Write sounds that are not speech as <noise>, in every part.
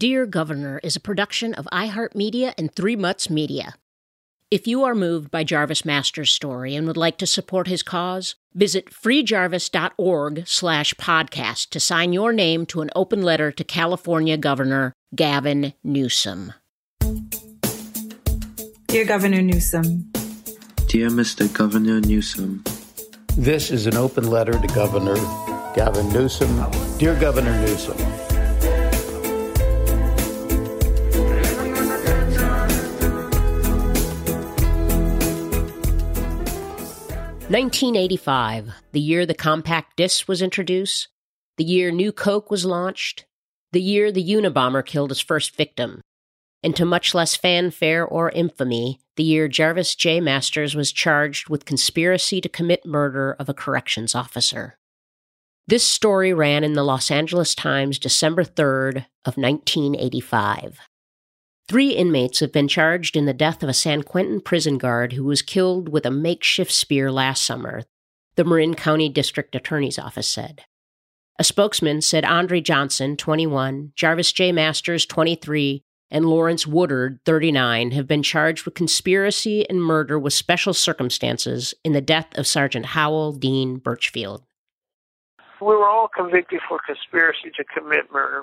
Dear Governor is a production of iHeartMedia and Three Mutts Media. If you are moved by Jarvis Master's story and would like to support his cause, visit freejarvis.org slash podcast to sign your name to an open letter to California Governor Gavin Newsom. Dear Governor Newsom, Dear Mr. Governor Newsom, This is an open letter to Governor Gavin Newsom. Dear Governor Newsom, 1985, the year the compact disc was introduced, the year New Coke was launched, the year the Unabomber killed his first victim, and to much less fanfare or infamy, the year Jarvis J. Masters was charged with conspiracy to commit murder of a corrections officer. This story ran in the Los Angeles Times December 3rd of 1985. Three inmates have been charged in the death of a San Quentin prison guard who was killed with a makeshift spear last summer, the Marin County District Attorney's Office said. A spokesman said Andre Johnson, 21, Jarvis J. Masters, 23, and Lawrence Woodard, 39, have been charged with conspiracy and murder with special circumstances in the death of Sergeant Howell Dean Burchfield. We were all convicted for conspiracy to commit murder.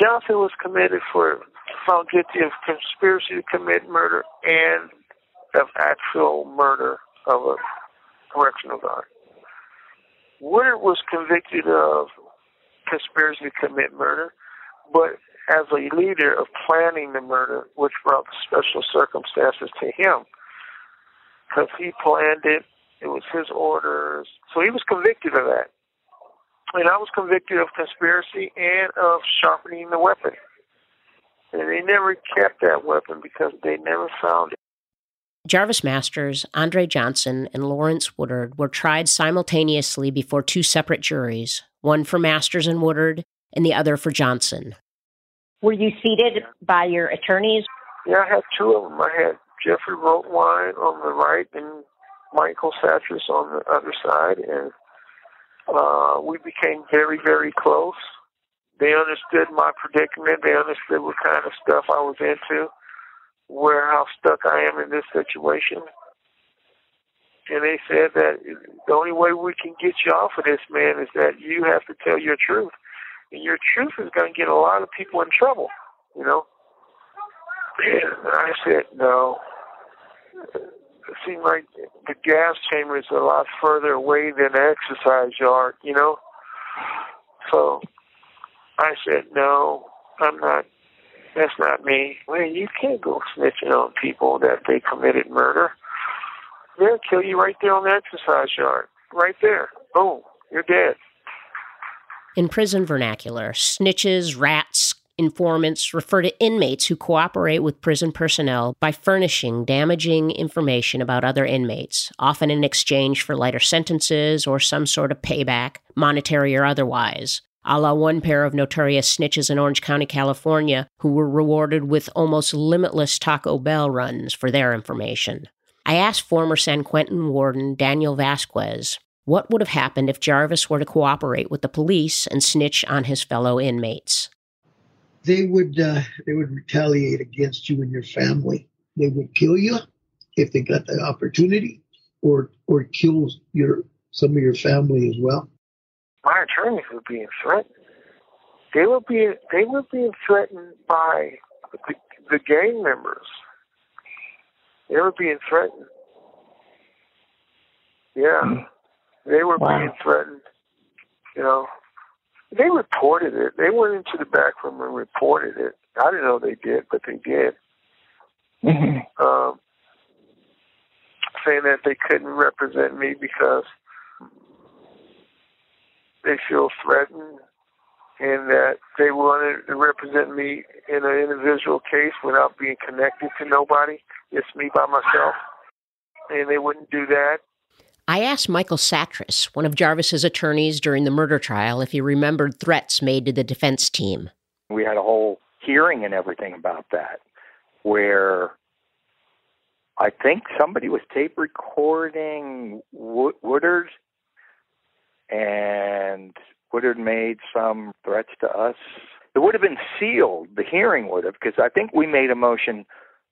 Johnson was committed for found guilty of conspiracy to commit murder and of actual murder of a correctional guard. Woodard was convicted of conspiracy to commit murder, but as a leader of planning the murder, which brought special circumstances to him, because he planned it, it was his orders, so he was convicted of that and I was convicted of conspiracy and of sharpening the weapon. And they never kept that weapon because they never found it. Jarvis Masters, Andre Johnson, and Lawrence Woodard were tried simultaneously before two separate juries, one for Masters and Woodard and the other for Johnson. Were you seated by your attorneys? Yeah, I had two of them. I had Jeffrey Roetwein on the right and Michael Satris on the other side, and uh, we became very, very close. They understood my predicament. They understood what kind of stuff I was into, where how stuck I am in this situation. And they said that the only way we can get you off of this, man, is that you have to tell your truth. And your truth is going to get a lot of people in trouble, you know? And <clears throat> I said, no seemed like the gas chamber is a lot further away than the exercise yard, you know? So I said, no, I'm not, that's not me. Well, you can't go snitching on people that they committed murder. They'll kill you right there on the exercise yard. Right there. Boom, you're dead. In prison vernacular, snitches, rats, informants refer to inmates who cooperate with prison personnel by furnishing damaging information about other inmates, often in exchange for lighter sentences or some sort of payback, monetary or otherwise, a la one pair of notorious snitches in Orange County, California, who were rewarded with almost limitless Taco Bell runs for their information. I asked former San Quentin warden Daniel Vasquez what would have happened if Jarvis were to cooperate with the police and snitch on his fellow inmates. They would uh, they would retaliate against you and your family. They would kill you if they got the opportunity, or or kill your some of your family as well my attorneys were being threatened. They were being they were being threatened by the, the gang members. They were being threatened. Yeah, mm. they were wow. being threatened. You know, they reported it. They went into the back room and reported it. I didn't know they did, but they did. Mm-hmm. Um, saying that they couldn't represent me because they feel threatened and that they wanted to represent me in an individual case without being connected to nobody. It's me by myself. And they wouldn't do that. I asked Michael Satris, one of Jarvis's attorneys during the murder trial, if he remembered threats made to the defense team. We had a whole hearing and everything about that, where I think somebody was tape recording Woodard and Woodard made some threats to us. It would have been sealed, the hearing would have, because I think we made a motion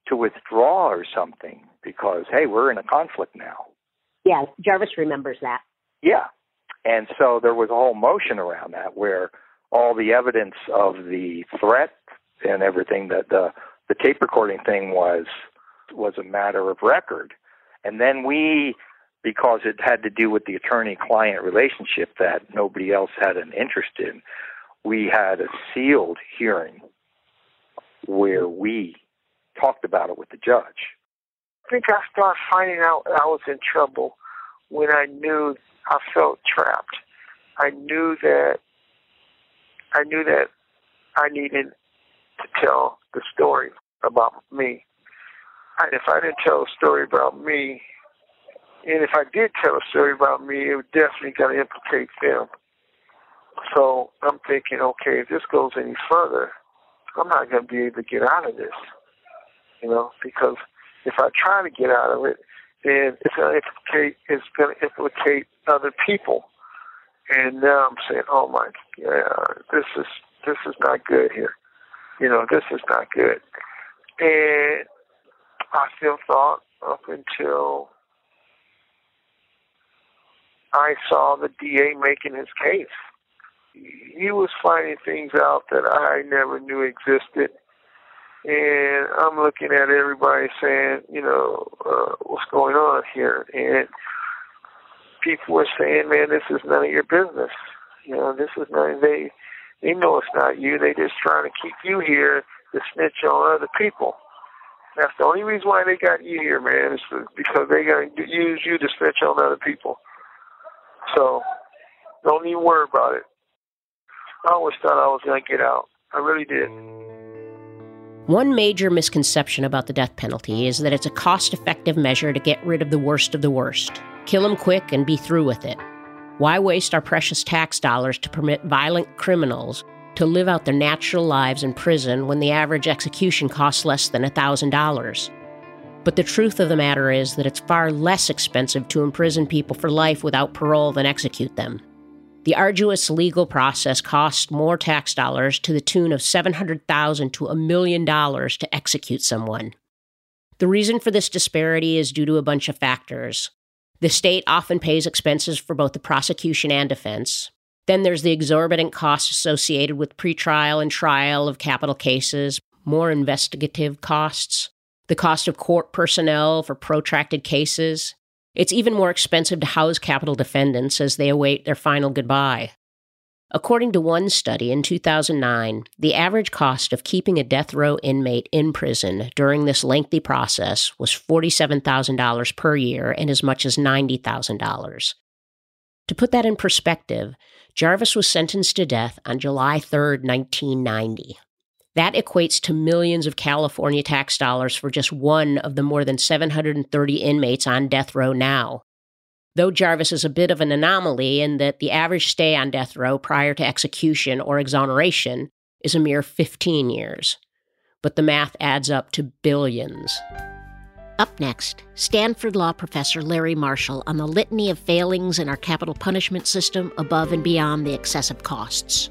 to withdraw or something because, hey, we're in a conflict now. Yeah, Jarvis remembers that. Yeah. And so there was a whole motion around that where all the evidence of the threat and everything that the the tape recording thing was was a matter of record. And then we because it had to do with the attorney client relationship that nobody else had an interest in. We had a sealed hearing where we talked about it with the judge. I think I started finding out I was in trouble when I knew I felt trapped. I knew that I knew that I needed to tell the story about me. And if I didn't tell a story about me, and if I did tell a story about me, it would definitely going to implicate them. So I'm thinking, okay, if this goes any further, I'm not going to be able to get out of this. You know, because if I try to get out of it, then it's going to implicate it's going to implicate other people. And now I'm saying, oh my, yeah, this is this is not good here. You know, this is not good. And I still thought up until I saw the DA making his case. He was finding things out that I never knew existed. And I'm looking at everybody saying, you know, uh, what's going on here? And people were saying, man, this is none of your business. You know, this is none. They they know it's not you. They just trying to keep you here to snitch on other people. That's the only reason why they got you here, man, is because they to use you to snitch on other people. So don't even worry about it. I always thought I was to get out. I really did. One major misconception about the death penalty is that it's a cost effective measure to get rid of the worst of the worst. Kill them quick and be through with it. Why waste our precious tax dollars to permit violent criminals to live out their natural lives in prison when the average execution costs less than $1,000? But the truth of the matter is that it's far less expensive to imprison people for life without parole than execute them. The arduous legal process costs more tax dollars to the tune of 700,000 to a million dollars to execute someone. The reason for this disparity is due to a bunch of factors. The state often pays expenses for both the prosecution and defense. Then there's the exorbitant costs associated with pretrial and trial of capital cases, more investigative costs the cost of court personnel for protracted cases. It's even more expensive to house capital defendants as they await their final goodbye. According to one study in 2009, the average cost of keeping a death row inmate in prison during this lengthy process was $47,000 per year and as much as $90,000. To put that in perspective, Jarvis was sentenced to death on July 3, 1990. That equates to millions of California tax dollars for just one of the more than 730 inmates on death row now. Though Jarvis is a bit of an anomaly in that the average stay on death row prior to execution or exoneration is a mere 15 years. But the math adds up to billions. Up next, Stanford law professor Larry Marshall on the litany of failings in our capital punishment system above and beyond the excessive costs.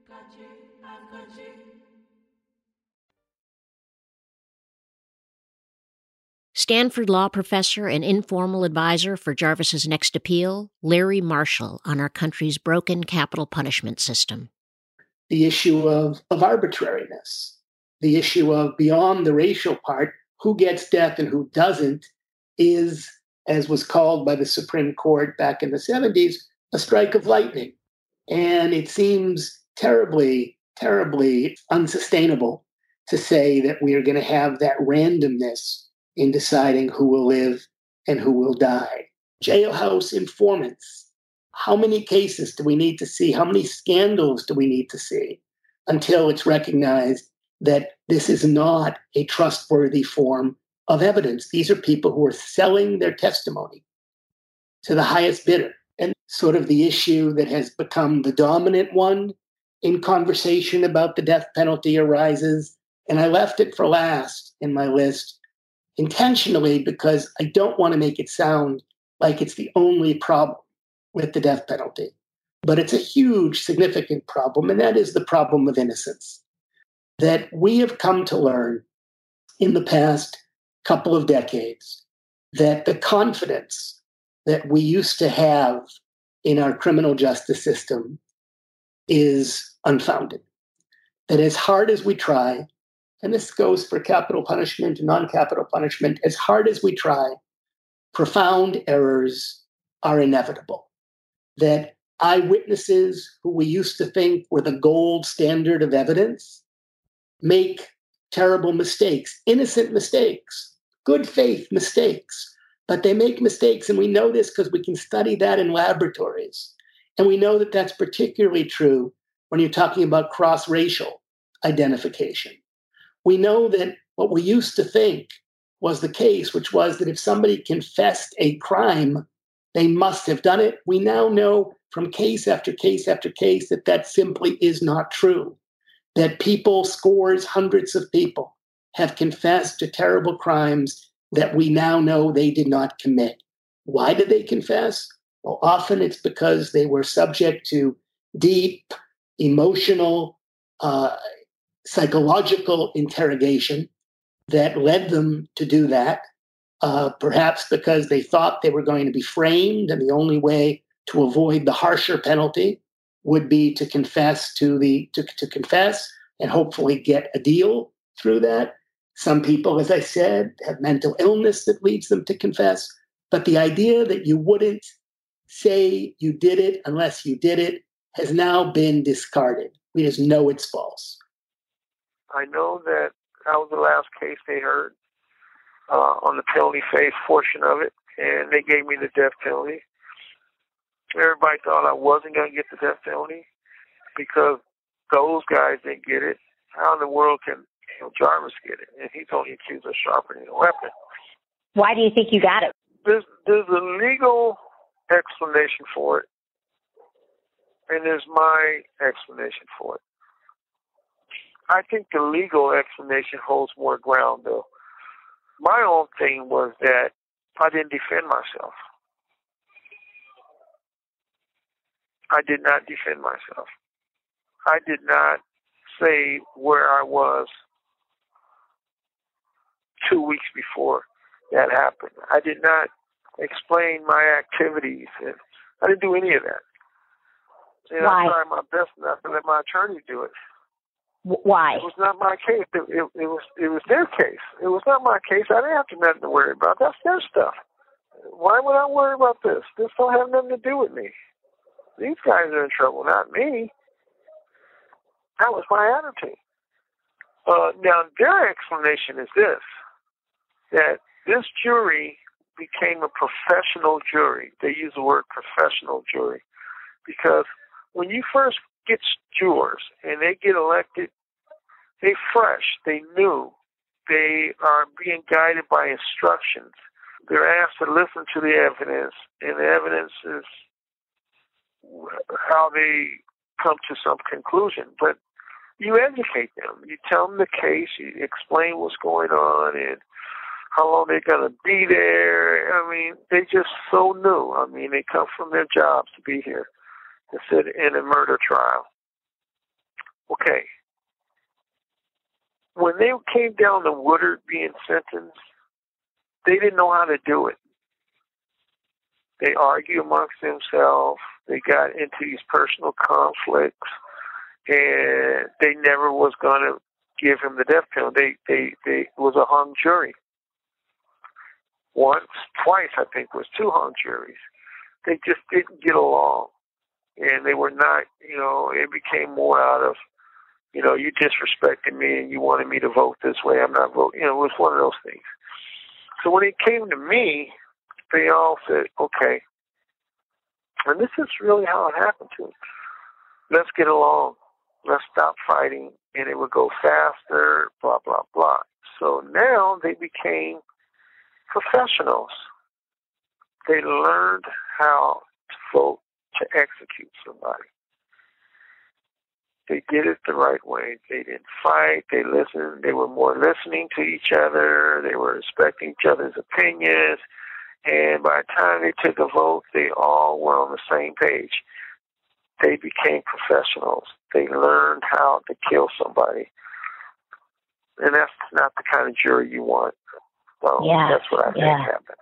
Stanford law professor and informal advisor for Jarvis's next appeal, Larry Marshall, on our country's broken capital punishment system. The issue of, of arbitrariness, the issue of beyond the racial part, who gets death and who doesn't is, as was called by the Supreme Court back in the 70s, a strike of lightning. And it seems terribly, terribly unsustainable to say that we are going to have that randomness in deciding who will live and who will die. Jailhouse informants. How many cases do we need to see? How many scandals do we need to see until it's recognized that this is not a trustworthy form of evidence. These are people who are selling their testimony to the highest bidder. And sort of the issue that has become the dominant one in conversation about the death penalty arises. And I left it for last in my list intentionally because I don't want to make it sound like it's the only problem with the death penalty. But it's a huge, significant problem, and that is the problem of innocence that we have come to learn in the past couple of decades that the confidence that we used to have in our criminal justice system is unfounded. That as hard as we try, and this goes for capital punishment and non capital punishment, as hard as we try, profound errors are inevitable. That eyewitnesses who we used to think were the gold standard of evidence make terrible mistakes, innocent mistakes, good faith mistakes. But they make mistakes, and we know this because we can study that in laboratories. And we know that that's particularly true when you're talking about cross racial identification. We know that what we used to think was the case, which was that if somebody confessed a crime, they must have done it. We now know from case after case after case that that simply is not true. That people, scores, hundreds of people, have confessed to terrible crimes that we now know they did not commit. Why did they confess? Well, often it's because they were subject to deep emotional, uh, psychological interrogation that led them to do that. Uh, perhaps because they thought they were going to be framed, and the only way to avoid the harsher penalty would be to confess to the to, to confess and hopefully get a deal through that. Some people, as I said, have mental illness that leads them to confess. But the idea that you wouldn't say you did it unless you did it has now been discarded. We just know it's false. I know that that was the last case they heard uh, on the penalty phase portion of it, and they gave me the death penalty. Everybody thought I wasn't going to get the death penalty because those guys didn't get it. How in the world can you know, Jarvis get it? And he's only accused of sharpening a weapon. Why do you think you got it? There's there's a legal explanation for it, and there's my explanation for it. I think the legal explanation holds more ground, though. My own thing was that I didn't defend myself. I did not defend myself. I did not say where I was two weeks before that happened. I did not explain my activities, and I didn't do any of that. And Why? I tried my best not to let my attorney do it. Why? It was not my case. It, it, it was it was their case. It was not my case. I didn't have to nothing to worry about. That's their stuff. Why would I worry about this? This don't have nothing to do with me. These guys are in trouble, not me. That was my attitude. Uh, now their explanation is this: that this jury became a professional jury. They use the word professional jury because when you first get jurors and they get elected, they fresh, they new, they are being guided by instructions. They're asked to listen to the evidence, and the evidence is how they come to some conclusion. But you educate them. You tell them the case. You explain what's going on and how long they're going to be there. I mean, they're just so new. I mean, they come from their jobs to be here to sit in a murder trial. Okay. When they came down to Woodard being sentenced, they didn't know how to do it. They argue amongst themselves. They got into these personal conflicts, and they never was going to give him the death penalty. They, they, they it was a hung jury. Once, twice, I think, was two hung juries. They just didn't get along, and they were not. You know, it became more out of, you know, you disrespected me and you wanted me to vote this way. I'm not voting. You know, it was one of those things. So when it came to me, they all said, okay. And this is really how it happened to me. Let's get along. Let's stop fighting. And it would go faster, blah, blah, blah. So now they became professionals. They learned how to vote to execute somebody. They did it the right way. They didn't fight. They listened. They were more listening to each other. They were respecting each other's opinions. And by the time they took a vote, they all were on the same page. They became professionals. They learned how to kill somebody. and that's not the kind of jury you want. So Yeah, that's what I think yeah. happened.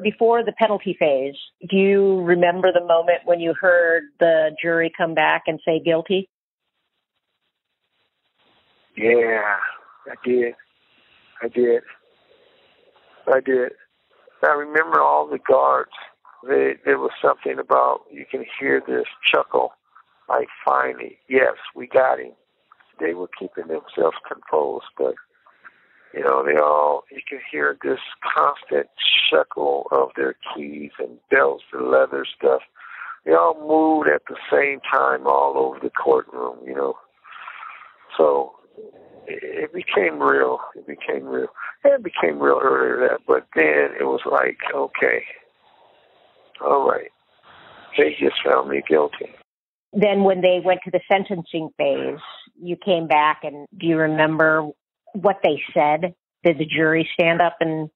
Before the penalty phase, do you remember the moment when you heard the jury come back and say guilty? Yeah, I did. I did. I did. I remember all the guards. They, there was something about you can hear this chuckle, like finally, yes, we got him. They were keeping themselves composed, but you know, they all you can hear this constant chuckle of their keys and belts and leather stuff. They all moved at the same time all over the courtroom, you know. So it became real. It became real. It became real earlier that, but then it was like, okay, all right, they just found me guilty. Then when they went to the sentencing phase, you came back and do you remember what they said? Did the jury stand up and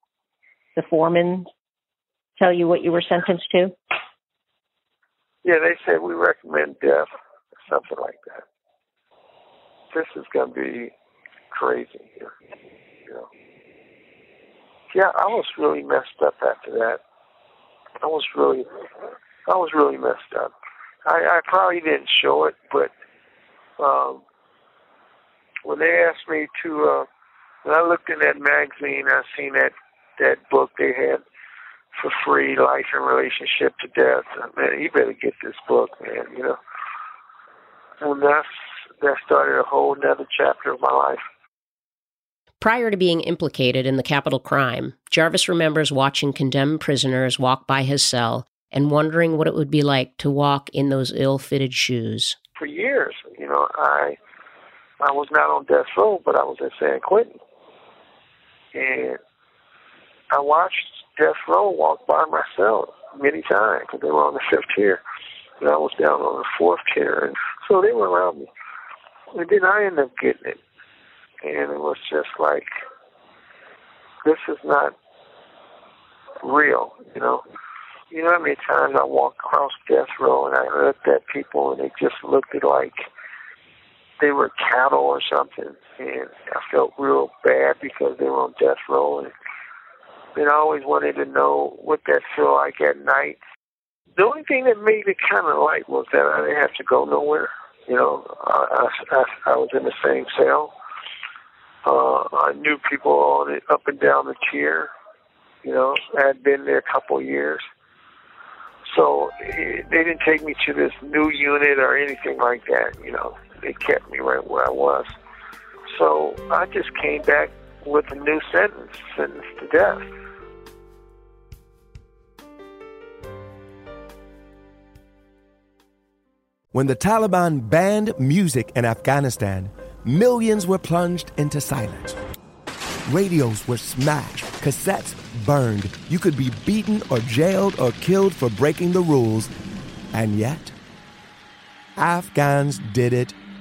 the foreman tell you what you were sentenced to? Yeah, they said we recommend death, or something like that. This is gonna be crazy here, you know. Yeah, I was really messed up after that. I was really, I was really messed up. I, I probably didn't show it, but um, when they asked me to, uh, when I looked in that magazine, I seen that that book they had for free, Life and Relationship to Death. Uh, Man, you better get this book, man. You know, and that's that started a whole another chapter of my life. Prior to being implicated in the capital crime, Jarvis remembers watching condemned prisoners walk by his cell and wondering what it would be like to walk in those ill fitted shoes. For years, you know, I I was not on death row, but I was at San Quentin, and I watched death row walk by myself many times because they were on the fifth tier, and I was down on the fourth tier, and so they were around me. And then I ended up getting it, and it was just like, this is not real, you know. You know how many times I walked across death row and I looked at people and they just looked at like they were cattle or something, and I felt real bad because they were on death row, and then I always wanted to know what that felt like at night. The only thing that made it kind of light was that I didn't have to go nowhere. You know, I, I, I was in the same cell. Uh, I knew people on it up and down the tier. You know, I had been there a couple years. So eh, they didn't take me to this new unit or anything like that. You know, they kept me right where I was. So I just came back with a new sentence, sentenced to death. When the Taliban banned music in Afghanistan, millions were plunged into silence. Radios were smashed, cassettes burned. You could be beaten or jailed or killed for breaking the rules. And yet, Afghans did it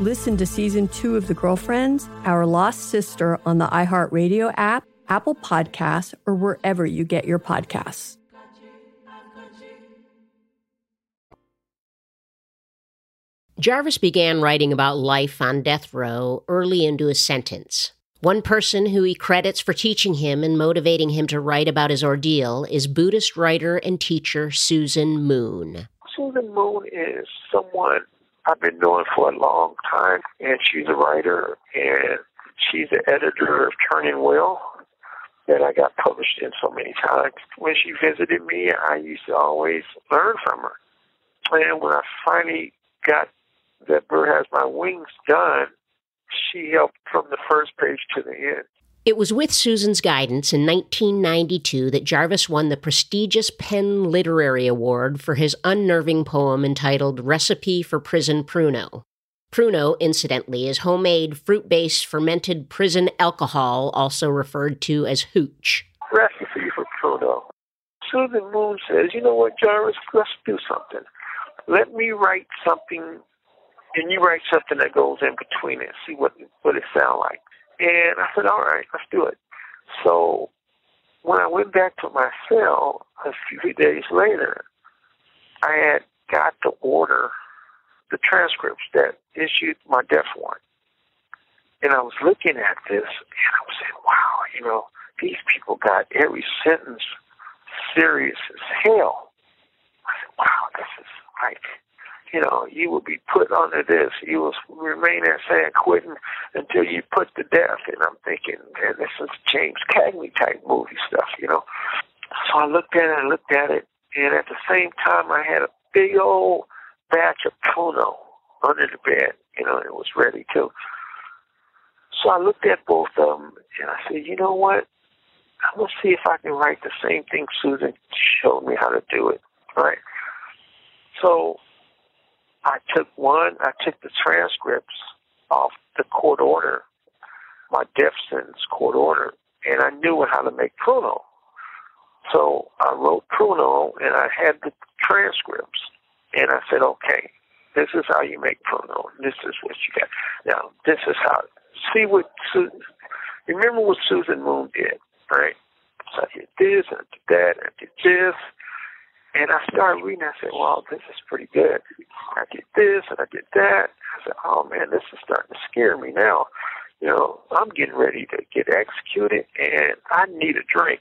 Listen to season two of The Girlfriends, Our Lost Sister on the iHeartRadio app, Apple Podcasts, or wherever you get your podcasts. Jarvis began writing about life on death row early into his sentence. One person who he credits for teaching him and motivating him to write about his ordeal is Buddhist writer and teacher Susan Moon. Susan Moon is someone I've been knowing for a long time, and she's a writer, and she's the editor of Turning Wheel that I got published in so many times. When she visited me, I used to always learn from her. And when I finally got that bird has my wings done, she helped from the first page to the end. It was with Susan's guidance in 1992 that Jarvis won the prestigious PEN Literary Award for his unnerving poem entitled Recipe for Prison Pruno. Pruno, incidentally, is homemade fruit based fermented prison alcohol, also referred to as hooch. Recipe for Pruno. Susan Moon says, You know what, Jarvis, let's do something. Let me write something and you write something that goes in between it, see what what it sounds like. And I said, all right, let's do it. So when I went back to my cell a few days later, I had got to order the transcripts that issued my death warrant. And I was looking at this and I was saying, wow, you know, these people got every sentence serious as hell. I said, wow, this is like you know, you will be put under this. You will remain at San Quentin until you put to death. And I'm thinking, man, this is James Cagney type movie stuff, you know. So I looked at it and looked at it, and at the same time, I had a big old batch of Pruno under the bed, you know, it was ready too. So I looked at both of them, and I said, you know what? I'm gonna see if I can write the same thing Susan showed me how to do it, right? So I took one, I took the transcripts off the court order, my death sentence court order, and I knew how to make Pruno. So I wrote Pruno and I had the transcripts. And I said, okay, this is how you make Pruno. This is what you got. Now, this is how, see what Susan, remember what Susan Moon did, right? So I did this and I did that and I did this. And I started reading. I said, "Well, this is pretty good." I get this and I get that. I said, "Oh man, this is starting to scare me now." You know, I'm getting ready to get executed, and I need a drink.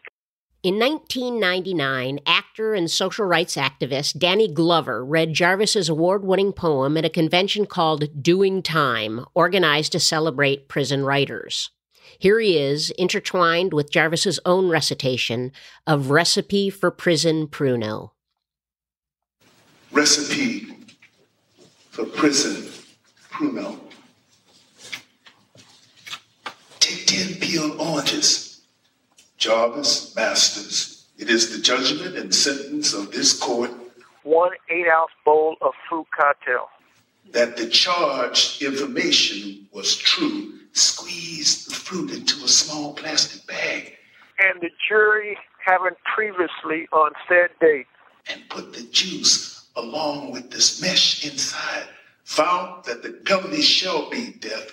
In 1999, actor and social rights activist Danny Glover read Jarvis's award-winning poem at a convention called Doing Time, organized to celebrate prison writers. Here he is, intertwined with Jarvis's own recitation of Recipe for Prison Pruno. Recipe for Prison Pruno. Take 10 peeled oranges. Jarvis Masters, it is the judgment and sentence of this court. One eight ounce bowl of fruit cocktail. That the charged information was true. Squeeze the fruit into a small plastic bag. And the jury having previously on said date. And put the juice along with this mesh inside. Found that the penalty shall be death.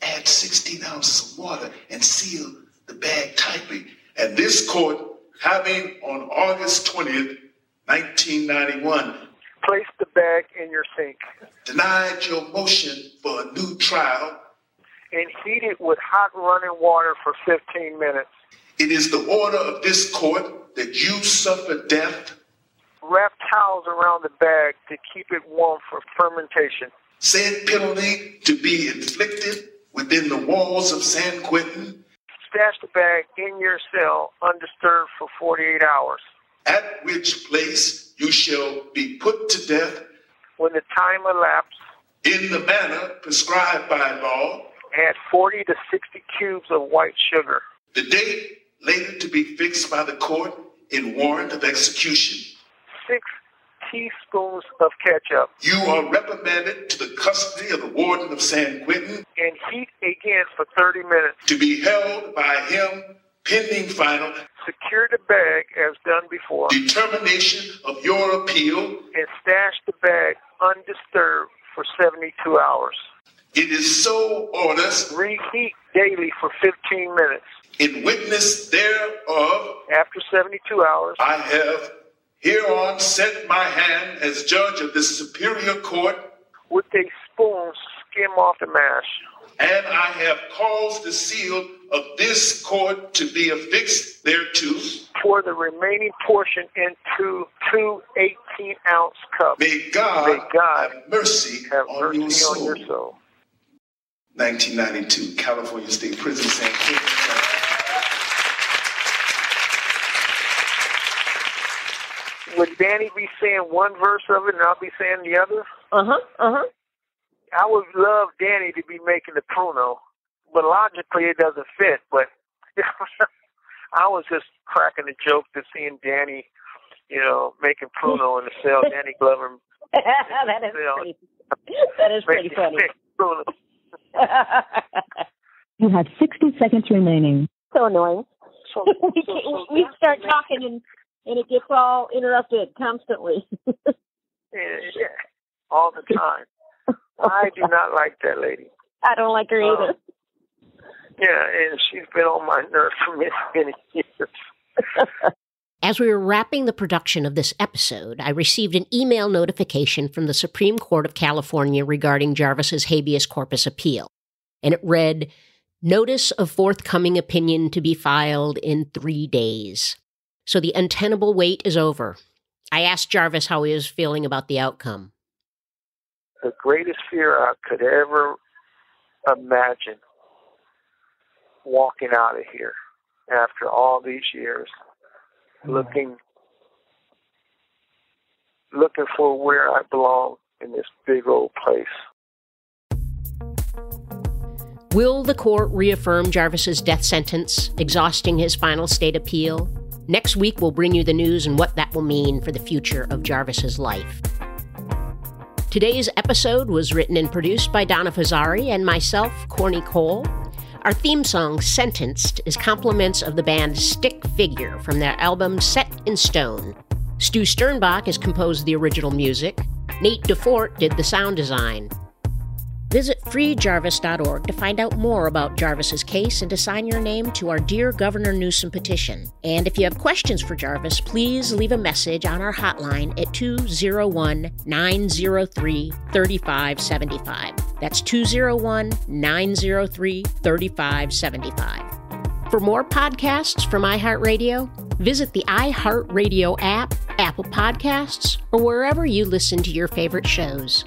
Add 16 ounces of water and seal the bag tightly. And this court, having on August 20th, 1991, Place the bag in your sink denied your motion for a new trial. and heat it with hot running water for 15 minutes. It is the order of this court that you suffer death. Wrap towels around the bag to keep it warm for fermentation. Said penalty to be inflicted within the walls of San Quentin, Stash the bag in your cell undisturbed for 48 hours. at which place you shall be put to death When the time elapsed, in the manner prescribed by law. add 40 to 60 cubes of white sugar. The date later to be fixed by the court in warrant of execution. Six teaspoons of ketchup. You are reprimanded to the custody of the warden of San Quentin And heat again for 30 minutes. to be held by him pending final Secure the bag as done before. determination of your appeal. And stash the bag undisturbed for 72 hours. It is so orders Reheat daily for 15 minutes. in witness thereof After 72 hours, I have hereon set my hand as judge of this superior court, with a spoon, skim off the mash. and I have caused the seal of this court to be affixed thereto. Pour the remaining portion into two 18 ounce cups. May God, May God have mercy, have on, mercy your on soul. your soul. 1992, California State Prison, San Quentin. Would Danny be saying one verse of it and I'll be saying the other? Uh huh. Uh huh. I would love Danny to be making the pruno, but logically it doesn't fit. But <laughs> I was just cracking a joke to seeing Danny, you know, making pruno in the cell. <laughs> Danny Glover. <laughs> that is cell, pretty. That is pretty funny. You have 60 seconds remaining. so annoying. So, we, so, so we start talking and and it gets all interrupted constantly. Yeah, <laughs> yeah, all the time. I do not like that lady. I don't like her either. Um, Yeah, and she's been on my nerves for many, many years. As we were wrapping the production of this episode, I received an email notification from the Supreme Court of California regarding Jarvis's habeas corpus appeal. And it read, Notice of forthcoming opinion to be filed in three days. So the untenable wait is over. I asked Jarvis how he was feeling about the outcome. the greatest fear I could ever imagine walking out of here after all these years, mm. looking looking for where I belong in this big old place. Will the court reaffirm Jarvis's death sentence, exhausting his final state appeal? Next week, we'll bring you the news and what that will mean for the future of Jarvis's life. Today's episode was written and produced by Donna Fazzari and myself, Corny Koehl. Our theme song, Sentenced, is compliments of the band Stick Figure from their album Set in Stone. Stu Sternbach has composed the original music. Nate DeFort did the sound design. Visit freejarvis.org to find out more about Jarvis's case and to sign your name to our Dear Governor Newsom petition. And if you have questions for Jarvis, please leave a message on our hotline at 201 903 3575. That's 201 903 3575. For more podcasts from iHeartRadio, visit the iHeartRadio app, Apple Podcasts, or wherever you listen to your favorite shows.